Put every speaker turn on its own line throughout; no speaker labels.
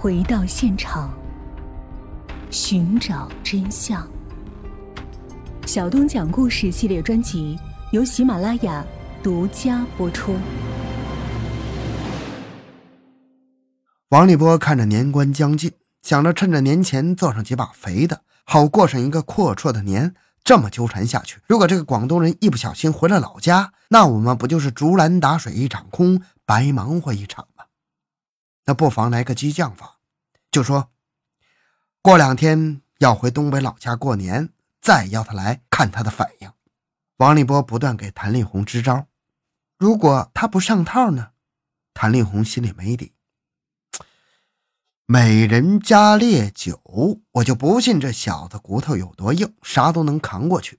回到现场，寻找真相。小东讲故事系列专辑由喜马拉雅独家播出。
王立波看着年关将近，想着趁着年前做上几把肥的，好过上一个阔绰的年。这么纠缠下去，如果这个广东人一不小心回了老家，那我们不就是竹篮打水一场空，白忙活一场？那不妨来个激将法，就说过两天要回东北老家过年，再邀他来看他的反应。王立波不断给谭丽红支招，如果他不上套呢？谭丽红心里没底。美人加烈酒，我就不信这小子骨头有多硬，啥都能扛过去。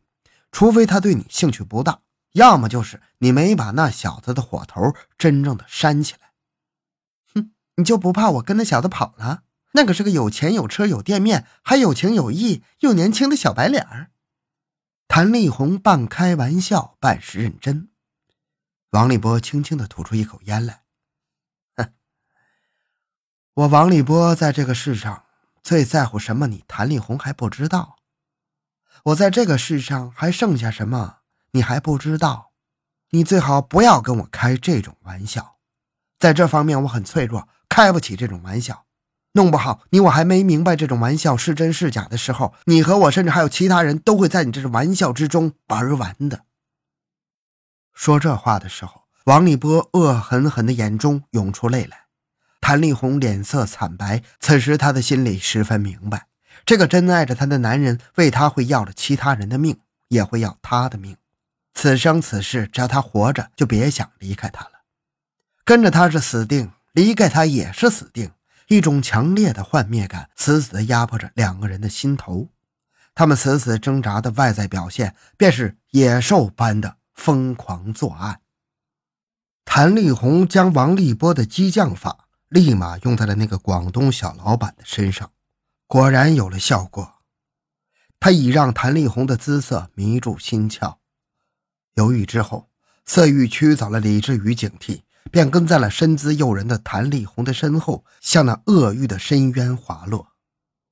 除非他对你兴趣不大，要么就是你没把那小子的火头真正的煽起来。你就不怕我跟那小子跑了？那可是个有钱有车有店面，还有情有义又年轻的小白脸儿。谭丽红半开玩笑，半是认真。王立波轻轻的吐出一口烟来。哼我王立波在这个世上最在乎什么？你谭丽红还不知道。我在这个世上还剩下什么？你还不知道。你最好不要跟我开这种玩笑，在这方面我很脆弱，开不起这种玩笑。弄不好你我还没明白这种玩笑是真是假的时候，你和我甚至还有其他人都会在你这种玩笑之中玩完的。说这话的时候，王立波恶狠狠的眼中涌出泪来。谭丽红脸色惨白，此时她的心里十分明白，这个真爱着她的男人为她会要了其他人的命，也会要她的命。此生此世，只要她活着，就别想离开他了。跟着他是死定，离开他也是死定。一种强烈的幻灭感死死地压迫着两个人的心头，他们死死挣扎的外在表现，便是野兽般的疯狂作案。谭丽红将王立波的激将法。立马用在了那个广东小老板的身上，果然有了效果。他已让谭丽红的姿色迷住心窍。犹豫之后，色欲驱走了理智与警惕，便跟在了身姿诱人的谭丽红的身后，向那恶欲的深渊滑落。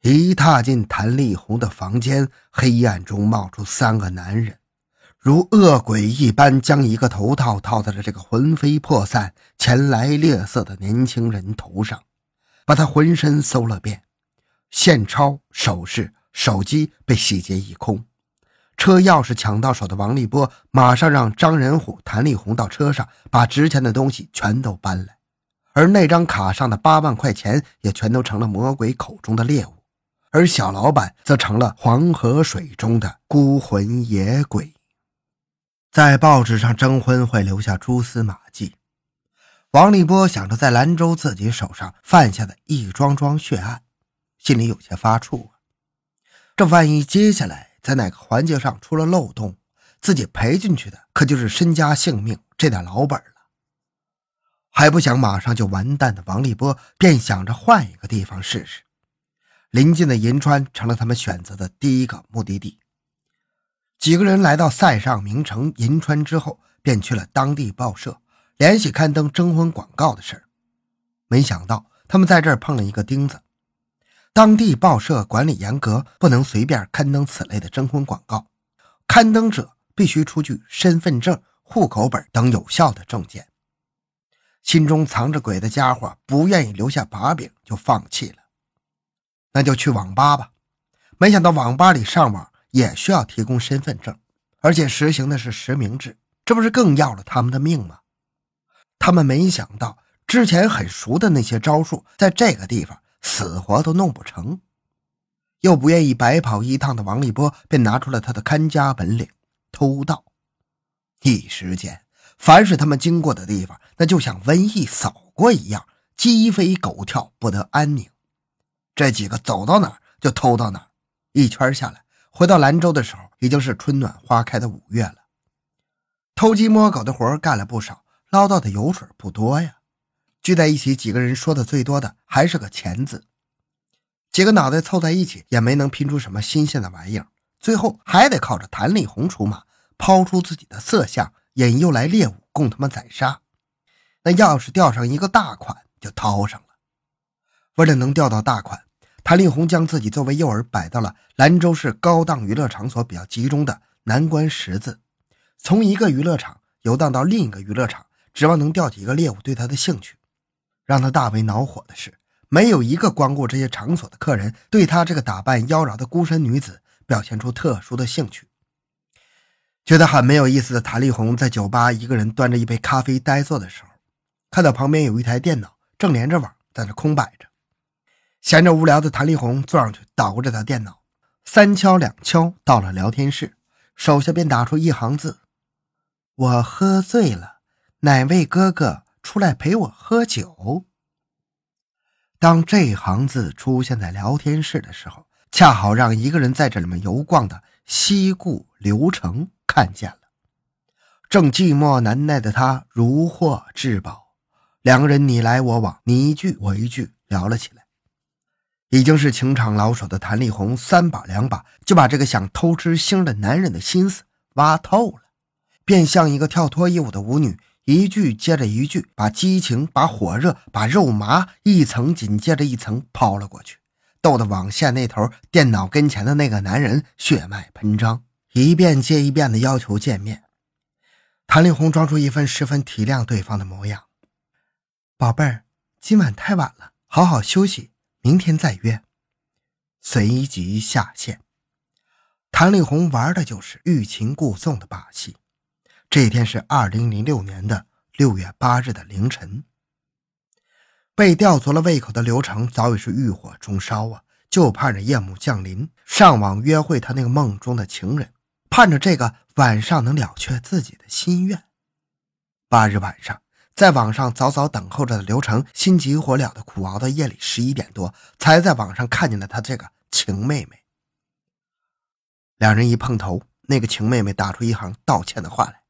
一踏进谭丽红的房间，黑暗中冒出三个男人。如恶鬼一般，将一个头套套在了这个魂飞魄散、前来猎色的年轻人头上，把他浑身搜了遍，现钞、首饰、手机被洗劫一空。车钥匙抢到手的王立波，马上让张仁虎、谭立红到车上，把值钱的东西全都搬来。而那张卡上的八万块钱，也全都成了魔鬼口中的猎物，而小老板则成了黄河水中的孤魂野鬼。在报纸上征婚会留下蛛丝马迹，王立波想着在兰州自己手上犯下的一桩桩血案，心里有些发怵啊。这万一接下来在哪个环节上出了漏洞，自己赔进去的可就是身家性命这点老本了。还不想马上就完蛋的王立波，便想着换一个地方试试。临近的银川成了他们选择的第一个目的地。几个人来到塞上名城银川之后，便去了当地报社联系刊登征婚广告的事儿没想到他们在这儿碰了一个钉子：当地报社管理严格，不能随便刊登此类的征婚广告，刊登者必须出具身份证、户口本等有效的证件。心中藏着鬼的家伙不愿意留下把柄，就放弃了。那就去网吧吧。没想到网吧里上网。也需要提供身份证，而且实行的是实名制，这不是更要了他们的命吗？他们没想到之前很熟的那些招数，在这个地方死活都弄不成。又不愿意白跑一趟的王立波，便拿出了他的看家本领——偷盗。一时间，凡是他们经过的地方，那就像瘟疫扫过一样，鸡飞狗跳，不得安宁。这几个走到哪儿就偷到哪儿，一圈下来。回到兰州的时候，已经是春暖花开的五月了。偷鸡摸狗的活干了不少，捞到的油水不多呀。聚在一起，几个人说的最多的还是个钱字。几个脑袋凑在一起，也没能拼出什么新鲜的玩意儿。最后还得靠着谭丽红出马，抛出自己的色相，引诱来猎物供他们宰杀。那要是钓上一个大款，就掏上了。为了能钓到大款，谭丽红将自己作为诱饵摆到了兰州市高档娱乐场所比较集中的南关十字，从一个娱乐场游荡到另一个娱乐场，指望能钓起一个猎物对他的兴趣。让他大为恼火的是，没有一个光顾这些场所的客人对他这个打扮妖娆的孤身女子表现出特殊的兴趣。觉得很没有意思的谭丽红在酒吧一个人端着一杯咖啡呆坐的时候，看到旁边有一台电脑正连着网，在那空摆着。闲着无聊的谭丽红坐上去捣鼓着他电脑，三敲两敲到了聊天室，手下便打出一行字：“我喝醉了，哪位哥哥出来陪我喝酒？”当这行字出现在聊天室的时候，恰好让一个人在这里面游逛的西固刘成看见了。正寂寞难耐的他如获至宝，两个人你来我往，你一句我一句聊了起来。已经是情场老手的谭丽红，三把两把就把这个想偷吃腥的男人的心思挖透了，便像一个跳脱衣舞的舞女，一句接着一句，把激情、把火热、把肉麻一层紧接着一层抛了过去，逗得网线那头电脑跟前的那个男人血脉喷张，一遍接一遍的要求见面。谭丽红装出一份十分体谅对方的模样：“宝贝儿，今晚太晚了，好好休息。”明天再约，随即下线。谭丽红玩的就是欲擒故纵的把戏。这一天是二零零六年的六月八日的凌晨，被吊足了胃口的刘成早已是欲火中烧啊，就盼着夜幕降临，上网约会他那个梦中的情人，盼着这个晚上能了却自己的心愿。八日晚上。在网上早早等候着的刘成，心急火燎的苦熬到夜里十一点多，才在网上看见了他这个情妹妹。两人一碰头，那个情妹妹打出一行道歉的话来：“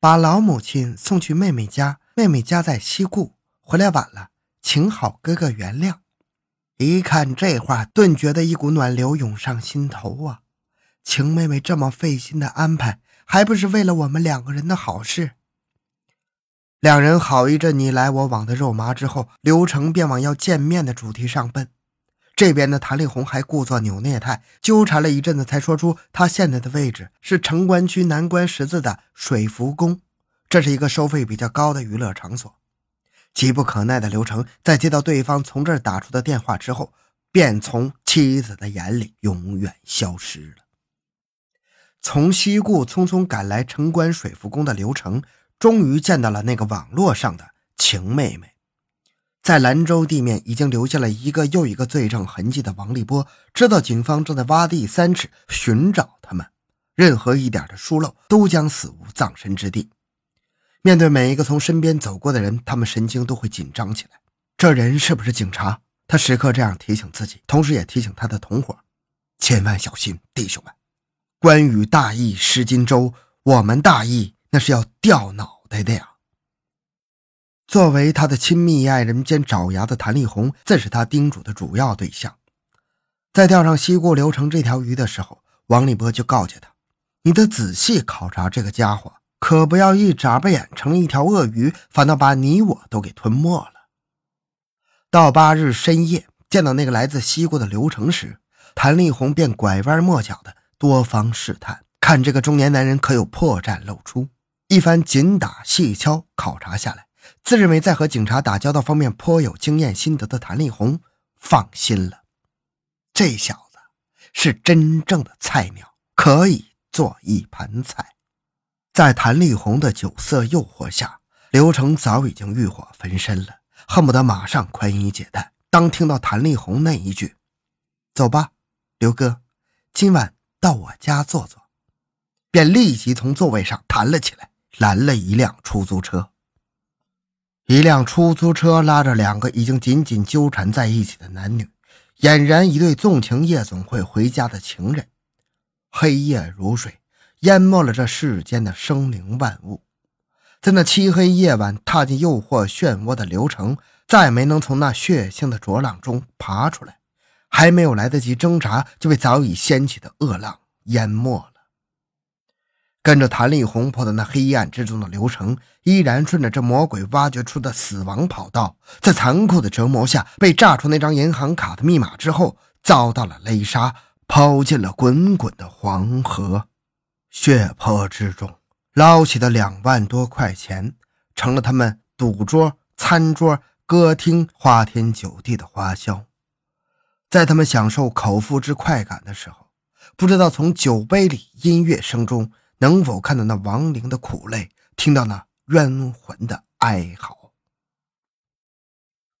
把老母亲送去妹妹家，妹妹家在西固，回来晚了，请好哥哥原谅。”一看这话，顿觉得一股暖流涌上心头啊！情妹妹这么费心的安排，还不是为了我们两个人的好事？两人好一阵你来我往的肉麻之后，刘成便往要见面的主题上奔。这边的谭丽红还故作扭捏态，纠缠了一阵子，才说出他现在的位置是城关区南关十字的水福宫，这是一个收费比较高的娱乐场所。急不可耐的刘成在接到对方从这儿打出的电话之后，便从妻子的眼里永远消失了。从西固匆匆赶来城关水福宫的刘成。终于见到了那个网络上的情妹妹，在兰州地面已经留下了一个又一个罪证痕迹的王立波，知道警方正在挖地三尺寻找他们，任何一点的疏漏都将死无葬身之地。面对每一个从身边走过的人，他们神经都会紧张起来。这人是不是警察？他时刻这样提醒自己，同时也提醒他的同伙：千万小心，弟兄们！关羽大义失荆州，我们大义。那是要掉脑袋的呀！作为他的亲密爱人兼爪牙的谭丽红，自是他叮嘱的主要对象。在钓上西固流程这条鱼的时候，王立波就告诫他：“你得仔细考察这个家伙，可不要一眨巴眼成了一条鳄鱼，反倒把你我都给吞没了。”到八日深夜，见到那个来自西固的刘成时，谭丽红便拐弯抹角的多方试探，看这个中年男人可有破绽露出。一番紧打细敲考察下来，自认为在和警察打交道方面颇有经验心得的谭丽红放心了。这小子是真正的菜鸟，可以做一盘菜。在谭丽红的酒色诱惑下，刘成早已经欲火焚身了，恨不得马上宽衣解带。当听到谭丽红那一句“走吧，刘哥，今晚到我家坐坐”，便立即从座位上弹了起来。拦了一辆出租车，一辆出租车拉着两个已经紧紧纠缠在一起的男女，俨然一对纵情夜总会回家的情人。黑夜如水，淹没了这世间的生灵万物。在那漆黑夜晚，踏进诱惑漩涡的刘成，再没能从那血腥的浊浪中爬出来，还没有来得及挣扎，就被早已掀起的恶浪淹没了。跟着谭丽红破的那黑暗之中的流程，依然顺着这魔鬼挖掘出的死亡跑道，在残酷的折磨下，被炸出那张银行卡的密码之后，遭到了勒杀，抛进了滚滚的黄河。血泊之中捞起的两万多块钱，成了他们赌桌、餐桌、歌厅、花天酒地的花销。在他们享受口腹之快感的时候，不知道从酒杯里、音乐声中。能否看到那亡灵的苦泪，听到那冤魂的哀嚎？